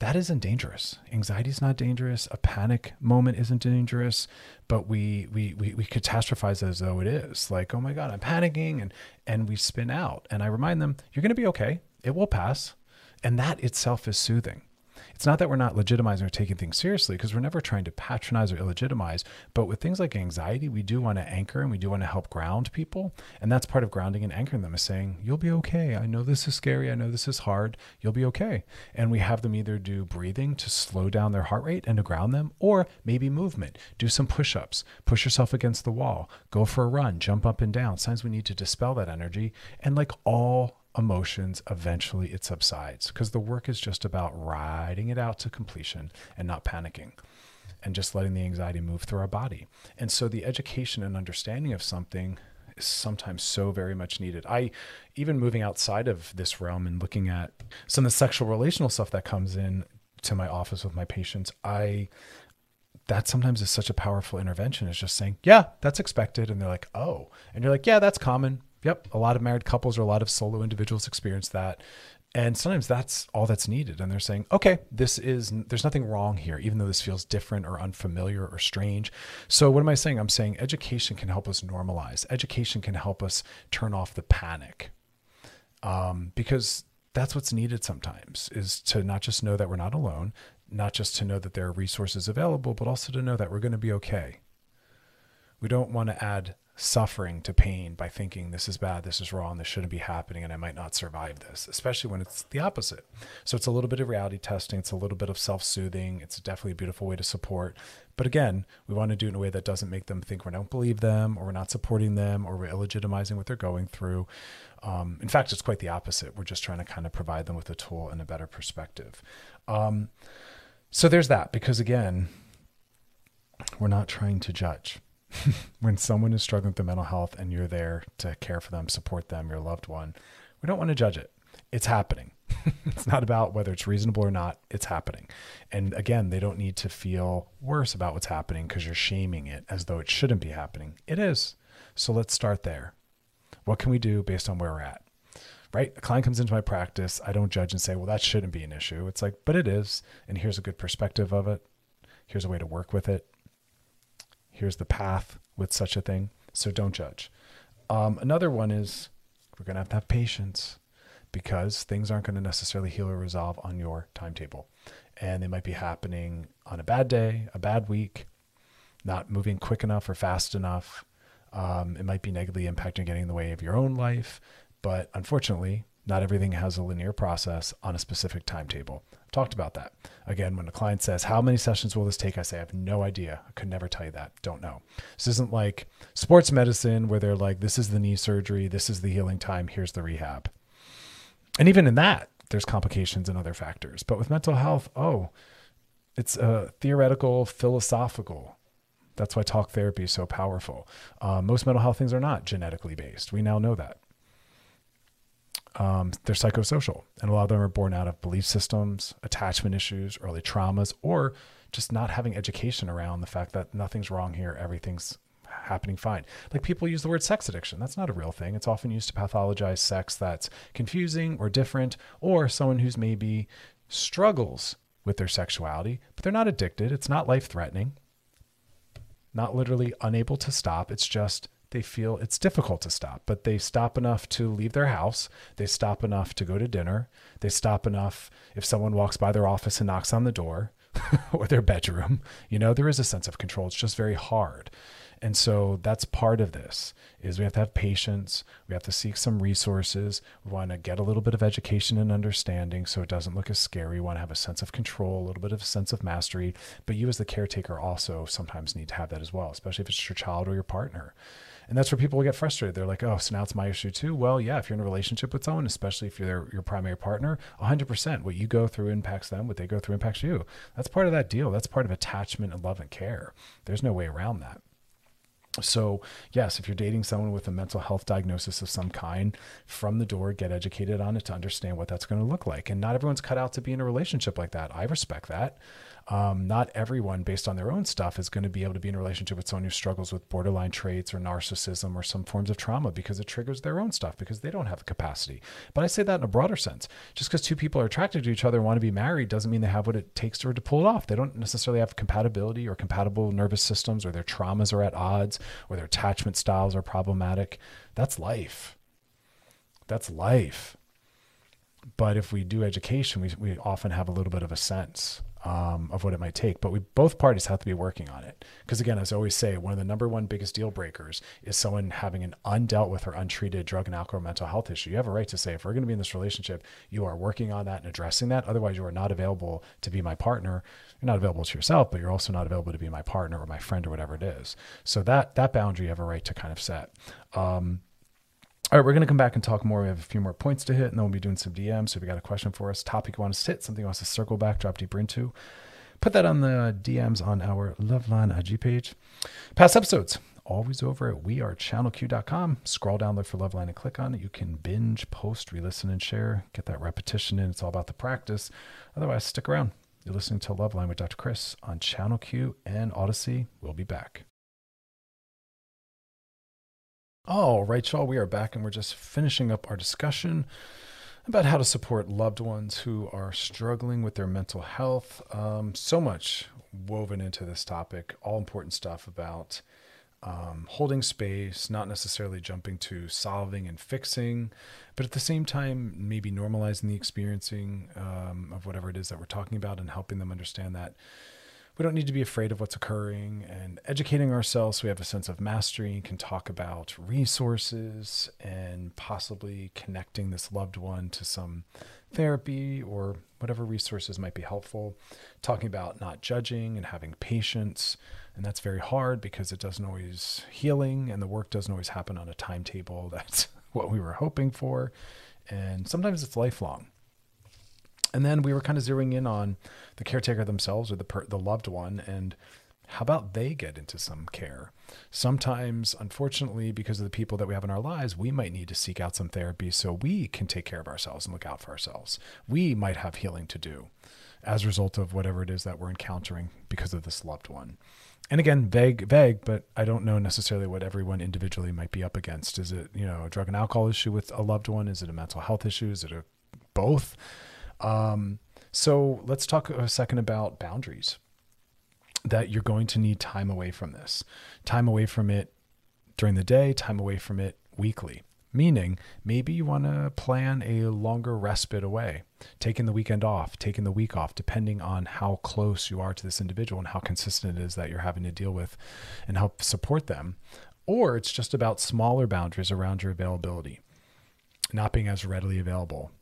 that isn't dangerous. Anxiety is not dangerous. A panic moment isn't dangerous, but we, we we we catastrophize as though it is. Like, oh my God, I'm panicking, and and we spin out. And I remind them, you're going to be okay. It will pass, and that itself is soothing. It's not that we're not legitimizing or taking things seriously because we're never trying to patronize or illegitimize. But with things like anxiety, we do want to anchor and we do want to help ground people. And that's part of grounding and anchoring them is saying, you'll be okay. I know this is scary. I know this is hard. You'll be okay. And we have them either do breathing to slow down their heart rate and to ground them, or maybe movement. Do some push ups, push yourself against the wall, go for a run, jump up and down. Sometimes we need to dispel that energy. And like all emotions, eventually it subsides because the work is just about riding it out to completion and not panicking and just letting the anxiety move through our body. And so the education and understanding of something is sometimes so very much needed. I even moving outside of this realm and looking at some of the sexual relational stuff that comes in to my office with my patients, I that sometimes is such a powerful intervention. It's just saying, yeah, that's expected. And they're like, oh. And you're like, yeah, that's common. Yep. A lot of married couples or a lot of solo individuals experience that. And sometimes that's all that's needed. And they're saying, okay, this is, there's nothing wrong here, even though this feels different or unfamiliar or strange. So, what am I saying? I'm saying education can help us normalize, education can help us turn off the panic. Um, because that's what's needed sometimes is to not just know that we're not alone, not just to know that there are resources available, but also to know that we're going to be okay. We don't want to add suffering to pain by thinking this is bad, this is wrong, this shouldn't be happening, and I might not survive this, especially when it's the opposite. So it's a little bit of reality testing, it's a little bit of self soothing, it's definitely a beautiful way to support. But again, we want to do it in a way that doesn't make them think we don't believe them or we're not supporting them or we're illegitimizing what they're going through. Um, in fact, it's quite the opposite. We're just trying to kind of provide them with a tool and a better perspective. Um, so there's that, because again, we're not trying to judge. [laughs] when someone is struggling with their mental health and you're there to care for them, support them, your loved one, we don't want to judge it. It's happening. [laughs] it's not about whether it's reasonable or not, it's happening. And again, they don't need to feel worse about what's happening because you're shaming it as though it shouldn't be happening. It is. So let's start there. What can we do based on where we're at? Right? A client comes into my practice. I don't judge and say, well, that shouldn't be an issue. It's like, but it is. And here's a good perspective of it. Here's a way to work with it here's the path with such a thing. So don't judge. Um, another one is we're going to have to have patience because things aren't going to necessarily heal or resolve on your timetable. And they might be happening on a bad day, a bad week, not moving quick enough or fast enough. Um, it might be negatively impacting getting in the way of your own life. But unfortunately, not everything has a linear process on a specific timetable. I've talked about that. Again, when a client says, How many sessions will this take? I say, I have no idea. I could never tell you that. Don't know. This isn't like sports medicine where they're like, This is the knee surgery, this is the healing time, here's the rehab. And even in that, there's complications and other factors. But with mental health, oh, it's a theoretical, philosophical. That's why talk therapy is so powerful. Uh, most mental health things are not genetically based. We now know that um, they're psychosocial, and a lot of them are born out of belief systems, attachment issues, early traumas, or just not having education around the fact that nothing's wrong here, everything's happening fine. Like people use the word sex addiction. That's not a real thing. It's often used to pathologize sex that's confusing or different, or someone who's maybe struggles with their sexuality, but they're not addicted. It's not life threatening, not literally unable to stop. It's just they feel it's difficult to stop, but they stop enough to leave their house. They stop enough to go to dinner. They stop enough if someone walks by their office and knocks on the door [laughs] or their bedroom. You know, there is a sense of control. It's just very hard. And so that's part of this is we have to have patience. We have to seek some resources. We want to get a little bit of education and understanding so it doesn't look as scary. We want to have a sense of control, a little bit of a sense of mastery. But you as the caretaker also sometimes need to have that as well, especially if it's your child or your partner. And that's where people get frustrated. They're like, oh, so now it's my issue too. Well, yeah, if you're in a relationship with someone, especially if you're their, your primary partner, 100%. What you go through impacts them, what they go through impacts you. That's part of that deal. That's part of attachment and love and care. There's no way around that. So, yes, if you're dating someone with a mental health diagnosis of some kind, from the door, get educated on it to understand what that's going to look like. And not everyone's cut out to be in a relationship like that. I respect that. Um, not everyone, based on their own stuff, is going to be able to be in a relationship with someone who struggles with borderline traits or narcissism or some forms of trauma because it triggers their own stuff because they don't have the capacity. But I say that in a broader sense. Just because two people are attracted to each other and want to be married doesn't mean they have what it takes to, to pull it off. They don't necessarily have compatibility or compatible nervous systems or their traumas are at odds or their attachment styles are problematic. That's life. That's life. But if we do education, we, we often have a little bit of a sense um, of what it might take. But we both parties have to be working on it. Because again, as I always say, one of the number one biggest deal breakers is someone having an undealt with or untreated drug and alcohol mental health issue. You have a right to say, if we're going to be in this relationship, you are working on that and addressing that. Otherwise, you are not available to be my partner. You're not available to yourself, but you're also not available to be my partner or my friend or whatever it is. So that that boundary you have a right to kind of set. Um, all right, we're going to come back and talk more. We have a few more points to hit, and then we'll be doing some DMs. So if you got a question for us, topic you want to hit, something you want us to circle back, drop deeper into, put that on the DMs on our Loveline IG page. Past episodes, always over at wearechannelq.com. Scroll down, look for Loveline, and click on it. You can binge, post, re listen, and share. Get that repetition in. It's all about the practice. Otherwise, stick around. You're listening to Loveline with Dr. Chris on Channel Q and Audacy. We'll be back. Right, y'all, we are back and we're just finishing up our discussion about how to support loved ones who are struggling with their mental health. Um, so much woven into this topic, all important stuff about um, holding space, not necessarily jumping to solving and fixing, but at the same time, maybe normalizing the experiencing um, of whatever it is that we're talking about and helping them understand that we don't need to be afraid of what's occurring and educating ourselves. So we have a sense of mastery and can talk about resources and possibly connecting this loved one to some therapy or whatever resources might be helpful. Talking about not judging and having patience and that's very hard because it doesn't always healing and the work doesn't always happen on a timetable. [laughs] That's what we were hoping for. And sometimes it's lifelong and then we were kind of zeroing in on the caretaker themselves or the per- the loved one and how about they get into some care? Sometimes, unfortunately, because of the people that we have in our lives, we might need to seek out some therapy so we can take care of ourselves and look out for ourselves. We might have healing to do as a result of whatever it is that we're encountering because of this loved one. And again, vague, vague, but I don't know necessarily what everyone individually might be up against. Is it, you know, a drug and alcohol issue with a loved one? Is it a mental health issue? Is it a both? Um, so let's talk a second about boundaries. That you're going to need time away from this, time away from it during the day, time away from it weekly. Meaning, maybe you want to plan a longer respite away, taking the weekend off, taking the week off, depending on how close you are to this individual and how consistent it is that you're having to deal with and help support them. Or it's just about smaller boundaries around your availability, not being as readily available,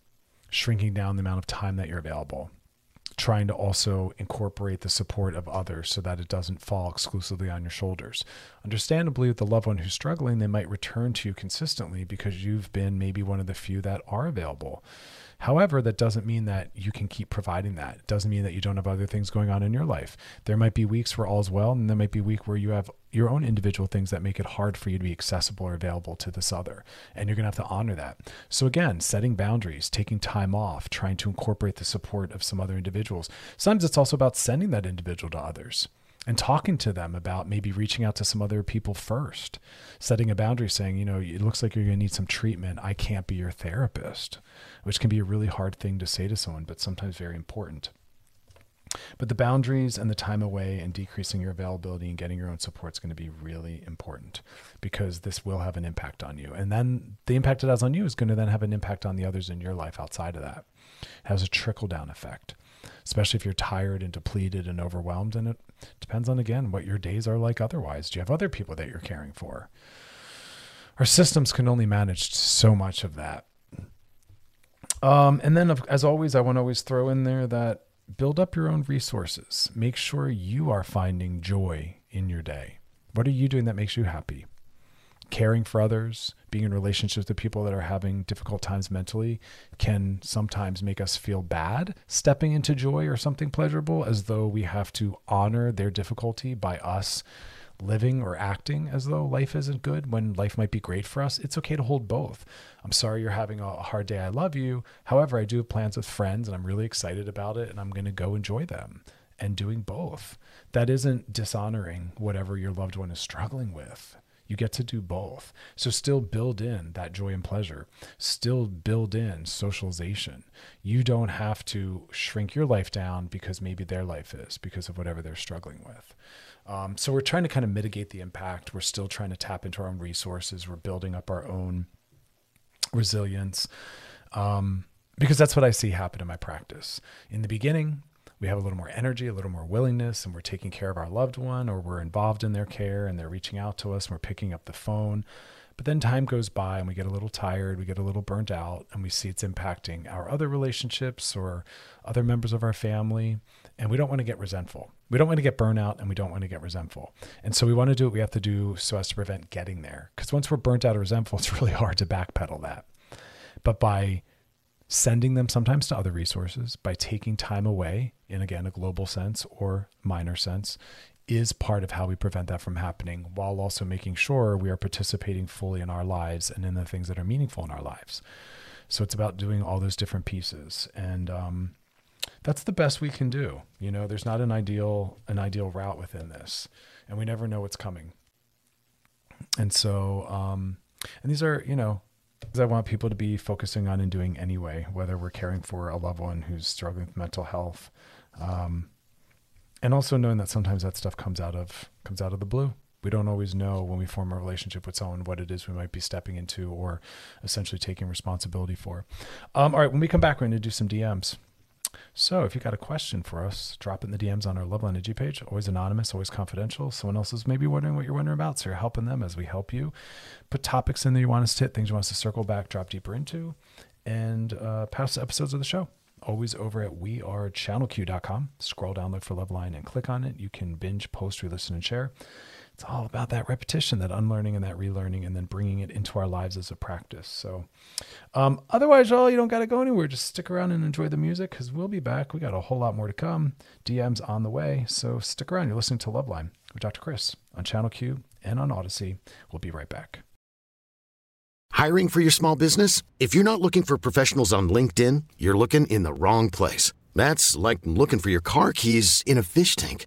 shrinking down the amount of time that you're available, trying to also incorporate the support of others so that it doesn't fall exclusively on your shoulders. Understandably, with the loved one who's struggling, they might return to you consistently because you've been maybe one of the few that are available. However, that doesn't mean that you can keep providing that. It doesn't mean that you don't have other things going on in your life. There might be weeks where all's well, and there might be week where you have your own individual things that make it hard for you to be accessible or available to this other. And you're going to have to honor that. So, again, setting boundaries, taking time off, trying to incorporate the support of some other individuals. Sometimes it's also about sending that individual to others and talking to them about maybe reaching out to some other people first, setting a boundary saying, you know, it looks like you're going to need some treatment. I can't be your therapist, which can be a really hard thing to say to someone, but sometimes very important. But the boundaries and the time away and decreasing your availability and getting your own support is going to be really important because this will have an impact on you. And then the impact it has on you is going to then have an impact on the others in your life outside of that. It has a trickle down effect. Especially if you're tired and depleted and overwhelmed. And it depends on, again, what your days are like otherwise. Do you have other people that you're caring for? Our systems can only manage so much of that. Um, and then, as always, I want to always throw in there that build up your own resources. Make sure you are finding joy in your day. What are you doing that makes you happy? Caring for others, being in relationships with people that are having difficult times mentally can sometimes make us feel bad stepping into joy or something pleasurable as though we have to honor their difficulty by us living or acting as though life isn't good when life might be great for us, it's okay to hold both. I'm sorry you're having a hard day. I love you. However, I do have plans with friends and I'm really excited about it and I'm going to go enjoy them and doing both. That isn't dishonoring whatever your loved one is struggling with. You get to do both. So still build in that joy and pleasure. Still build in socialization. You don't have to shrink your life down because maybe their life is because of whatever they're struggling with. Um, so we're trying to kind of mitigate the impact. We're still trying to tap into our own resources. We're building up our own resilience um, because that's what I see happen in my practice. In the beginning, we have a little more energy, a little more willingness, and we're taking care of our loved one or we're involved in their care and they're reaching out to us and we're picking up the phone. But then time goes by and we get a little tired, we get a little burnt out, and we see it's impacting our other relationships or other members of our family. And we don't want to get resentful. We don't want to get burnout and we don't want to get resentful. And so we want to do what we have to do so as to prevent getting there. Because once we're burnt out or resentful, it's [laughs] really hard to backpedal that. But by sending them sometimes to other resources, by taking time away in again a global sense or minor sense, is part of how we prevent that from happening while also making sure we are participating fully in our lives and in the things that are meaningful in our lives. So it's about doing all those different pieces. And um, that's the best we can do. You know, there's not an ideal an ideal route within this, and we never know what's coming. And so, um, and these are you know, I want people to be focusing on and doing anyway, whether we're caring for a loved one who's struggling with mental health, um, and also knowing that sometimes that stuff comes out of comes out of the blue. We don't always know when we form a relationship with someone what it is we might be stepping into or essentially taking responsibility for. Um, all right, when we come back, we're going to do some DMs. So if you got a question for us, drop it in the DMs on our Loveline IG page. Always anonymous, always confidential. Someone else is maybe wondering what you're wondering about, so you're helping them as we help you. Put topics in there you want us to hit, things you want us to circle back, drop deeper into, and uh, past episodes of the show. Always over at wearechannelq.com. Scroll down, look for Loveline, and click on it. You can binge, post, re-listen, and share it's all about that repetition, that unlearning and that relearning, and then bringing it into our lives as a practice. So, um, otherwise, y'all, you don't got to go anywhere. Just stick around and enjoy the music because we'll be back. We got a whole lot more to come. DMs on the way. So, stick around. You're listening to Loveline with Dr. Chris on Channel Q and on Audacy. We'll be right back. Hiring for your small business? If you're not looking for professionals on LinkedIn, you're looking in the wrong place. That's like looking for your car keys in a fish tank.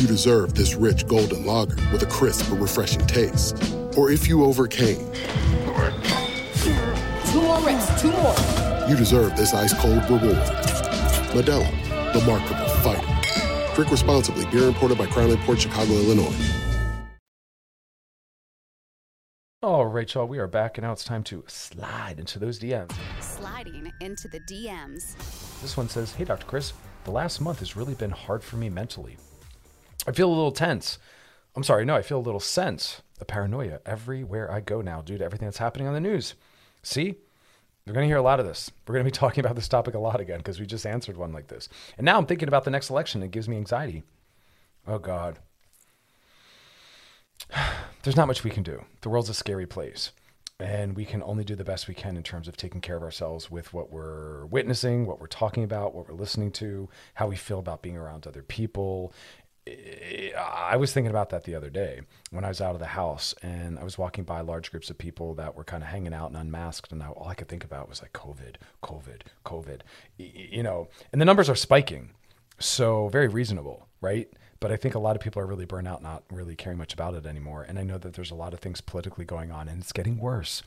you deserve this rich golden lager with a crisp but refreshing taste. Or if you overcame. Two more reps, two more. You deserve this ice cold reward. Modelo, the Mark of a Fighter. Drink responsibly. Beer imported by Crown Imports Chicago, Illinois. All right, y'all, we are back, and now it's time to slide into those DMs. Sliding into the DMs. This one says, Hey, Dr. Chris, the last month has really been hard for me mentally. I feel a little tense. I'm sorry, no, I feel a little sense of paranoia everywhere I go now due to everything that's happening on the news. See, You're going to hear a lot of this. We're going to be [laughs] talking about this topic a lot again because we just answered one like this. And now I'm thinking about the next election. It gives me anxiety. Oh, God. [sighs] There's not much we can do. The world's a scary place. And we can only do the best we can in terms of taking care of ourselves with what we're witnessing, what we're talking about, what we're listening to, how we feel about being around other people. I was thinking about that the other day when I was out of the house and I was walking by large groups of people that were kind of hanging out and unmasked. And all I could think about was like COVID, COVID, COVID, you know, and the numbers are spiking. So very reasonable, right? But I think a lot of people are really burnt out, not really caring much about it anymore. And I know that there's a lot of things politically going on, and it's getting worse.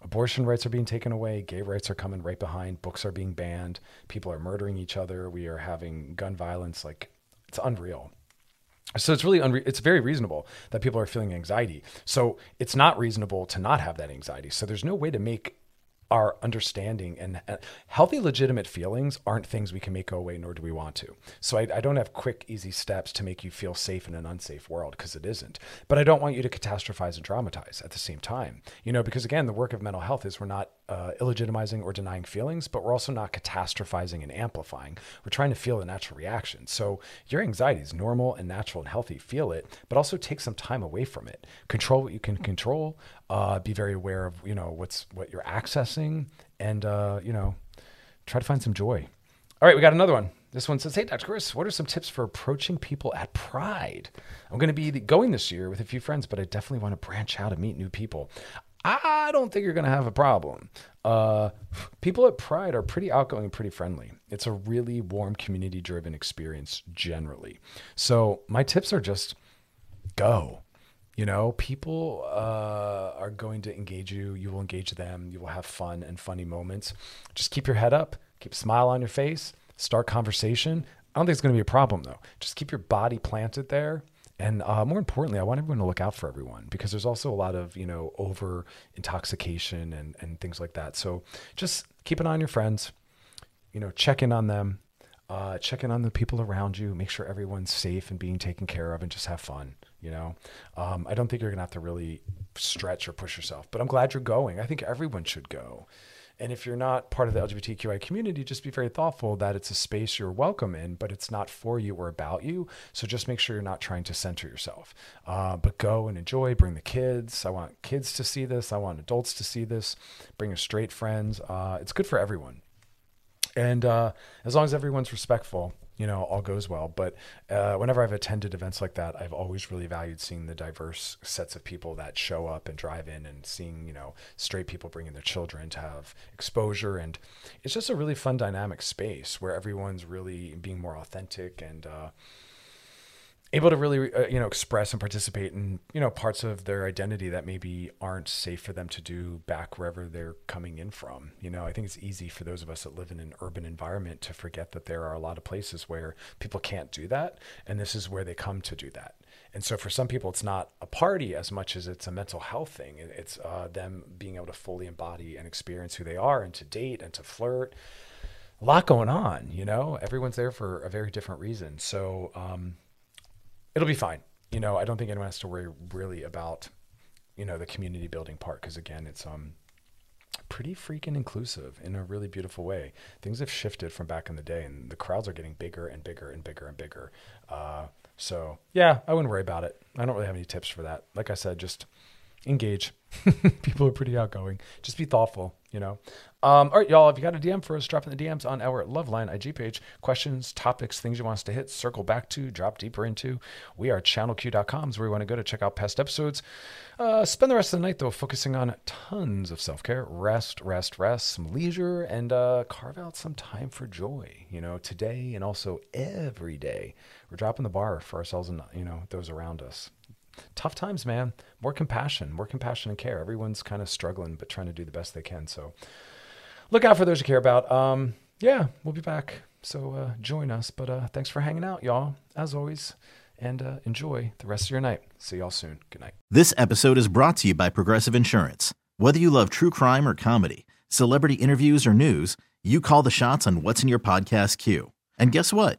Abortion rights are being taken away. Gay rights are coming right behind. Books are being banned. People are murdering each other. We are having gun violence. Like, it's unreal. So it's really unre- it's very reasonable that people are feeling anxiety. So it's not reasonable to not have that anxiety. So there's no way to make our understanding and uh, healthy, legitimate feelings aren't things we can make go away, nor do we want to. So I, I don't have quick, easy steps to make you feel safe in an unsafe world because it isn't. But I don't want you to catastrophize and dramatize at the same time. You know, because again, the work of mental health is we're not uh, illegitimizing or denying feelings, but we're also not catastrophizing and amplifying. We're trying to feel the natural reaction. So your anxiety is normal and natural and healthy. Feel it, but also take some time away from it. Control what you can control. Uh, be very aware of you know what's what you're accessing, and uh, you know try to find some joy. All right, we got another one. This one says, Hey, Dr. Chris, what are some tips for approaching people at Pride? I'm going to be going this year with a few friends, but I definitely want to branch out and meet new people. I don't think you're going to have a problem. Uh, people at Pride are pretty outgoing and pretty friendly. It's a really warm, community driven experience generally. So, my tips are just go. You know, people uh, are going to engage you. You will engage them. You will have fun and funny moments. Just keep your head up, keep a smile on your face, start conversation. I don't think it's going to be a problem though. Just keep your body planted there and uh, more importantly, I want everyone to look out for everyone because there's also a lot of, you know, over intoxication and, and things like that. So just keep an eye on your friends, you know, check in on them, uh, check in on the people around you, make sure everyone's safe and being taken care of and just have fun. You know, um, I don't think you're to have to really stretch or push yourself, but I'm glad you're going. I think everyone should go. And if you're not part of the LGBTQI community, just be very thoughtful that it's a space you're welcome in, but it's not for you or about you. So just make sure you're not trying to center yourself. Uh, but go and enjoy. Bring the kids. I want kids to see this. I want adults to see this. Bring your straight friends. Uh, it's good for everyone. And uh, as long as everyone's respectful, you know, all goes well. But uh, whenever I've attended events like that, I've always really valued seeing the diverse sets of people that show up and drive in and seeing, you know, straight people bringing their children to have exposure. And it's just a really fun, dynamic space where everyone's really being more authentic and, uh, able to really uh, you know express and participate in you know parts of their identity that maybe aren't safe for them to do back wherever they're coming in from. You know i think it's easy for those of us that live in an urban environment to forget that there are a lot of places where people can't do that and this is where they come to do that. And so for some people it's not a party as much as it's a mental health thing. It's uh, them being able to fully embody and experience who they are and to date and to flirt. A lot going on you know? Everyone's there for a very different reason. So um, it'll be fine. You know, I don't think anyone has to worry really about, you know, the community building part because again, it's um pretty freaking inclusive in a really beautiful way. Things have shifted from back in the day, and the crowds are getting bigger and bigger and bigger and bigger. Uh, so yeah, I wouldn't worry about it. I don't really have any tips for that. Like I said, just engage. [laughs] People are pretty outgoing. Just be thoughtful, you know. Um, all right, y'all, if you got a DM for us, drop in the DMs on our Loveline IG page. Questions, topics, things you want us to hit, circle back to, drop deeper into. wearechannelq.com is where you want to go to check out past episodes. Uh, spend the rest of the night, though, focusing on tons of self care, rest, rest, rest, some leisure, and uh, carve out some time for joy, you know, today and also every day. We're dropping the bar for ourselves and, you know, those around us tough times, man. More compassion, more compassion and care. Everyone's kind of struggling, but trying to do the best they can. So look out for those you care about. Um, yeah, we'll be back. So uh, join us. But uh, thanks for hanging out, y'all, as always. And uh, enjoy the rest of your night. See y'all soon. Good night. This episode is brought to you by Progressive Insurance. Whether you love true crime or comedy, celebrity interviews or news, you call the shots on what's in your podcast queue. And guess what?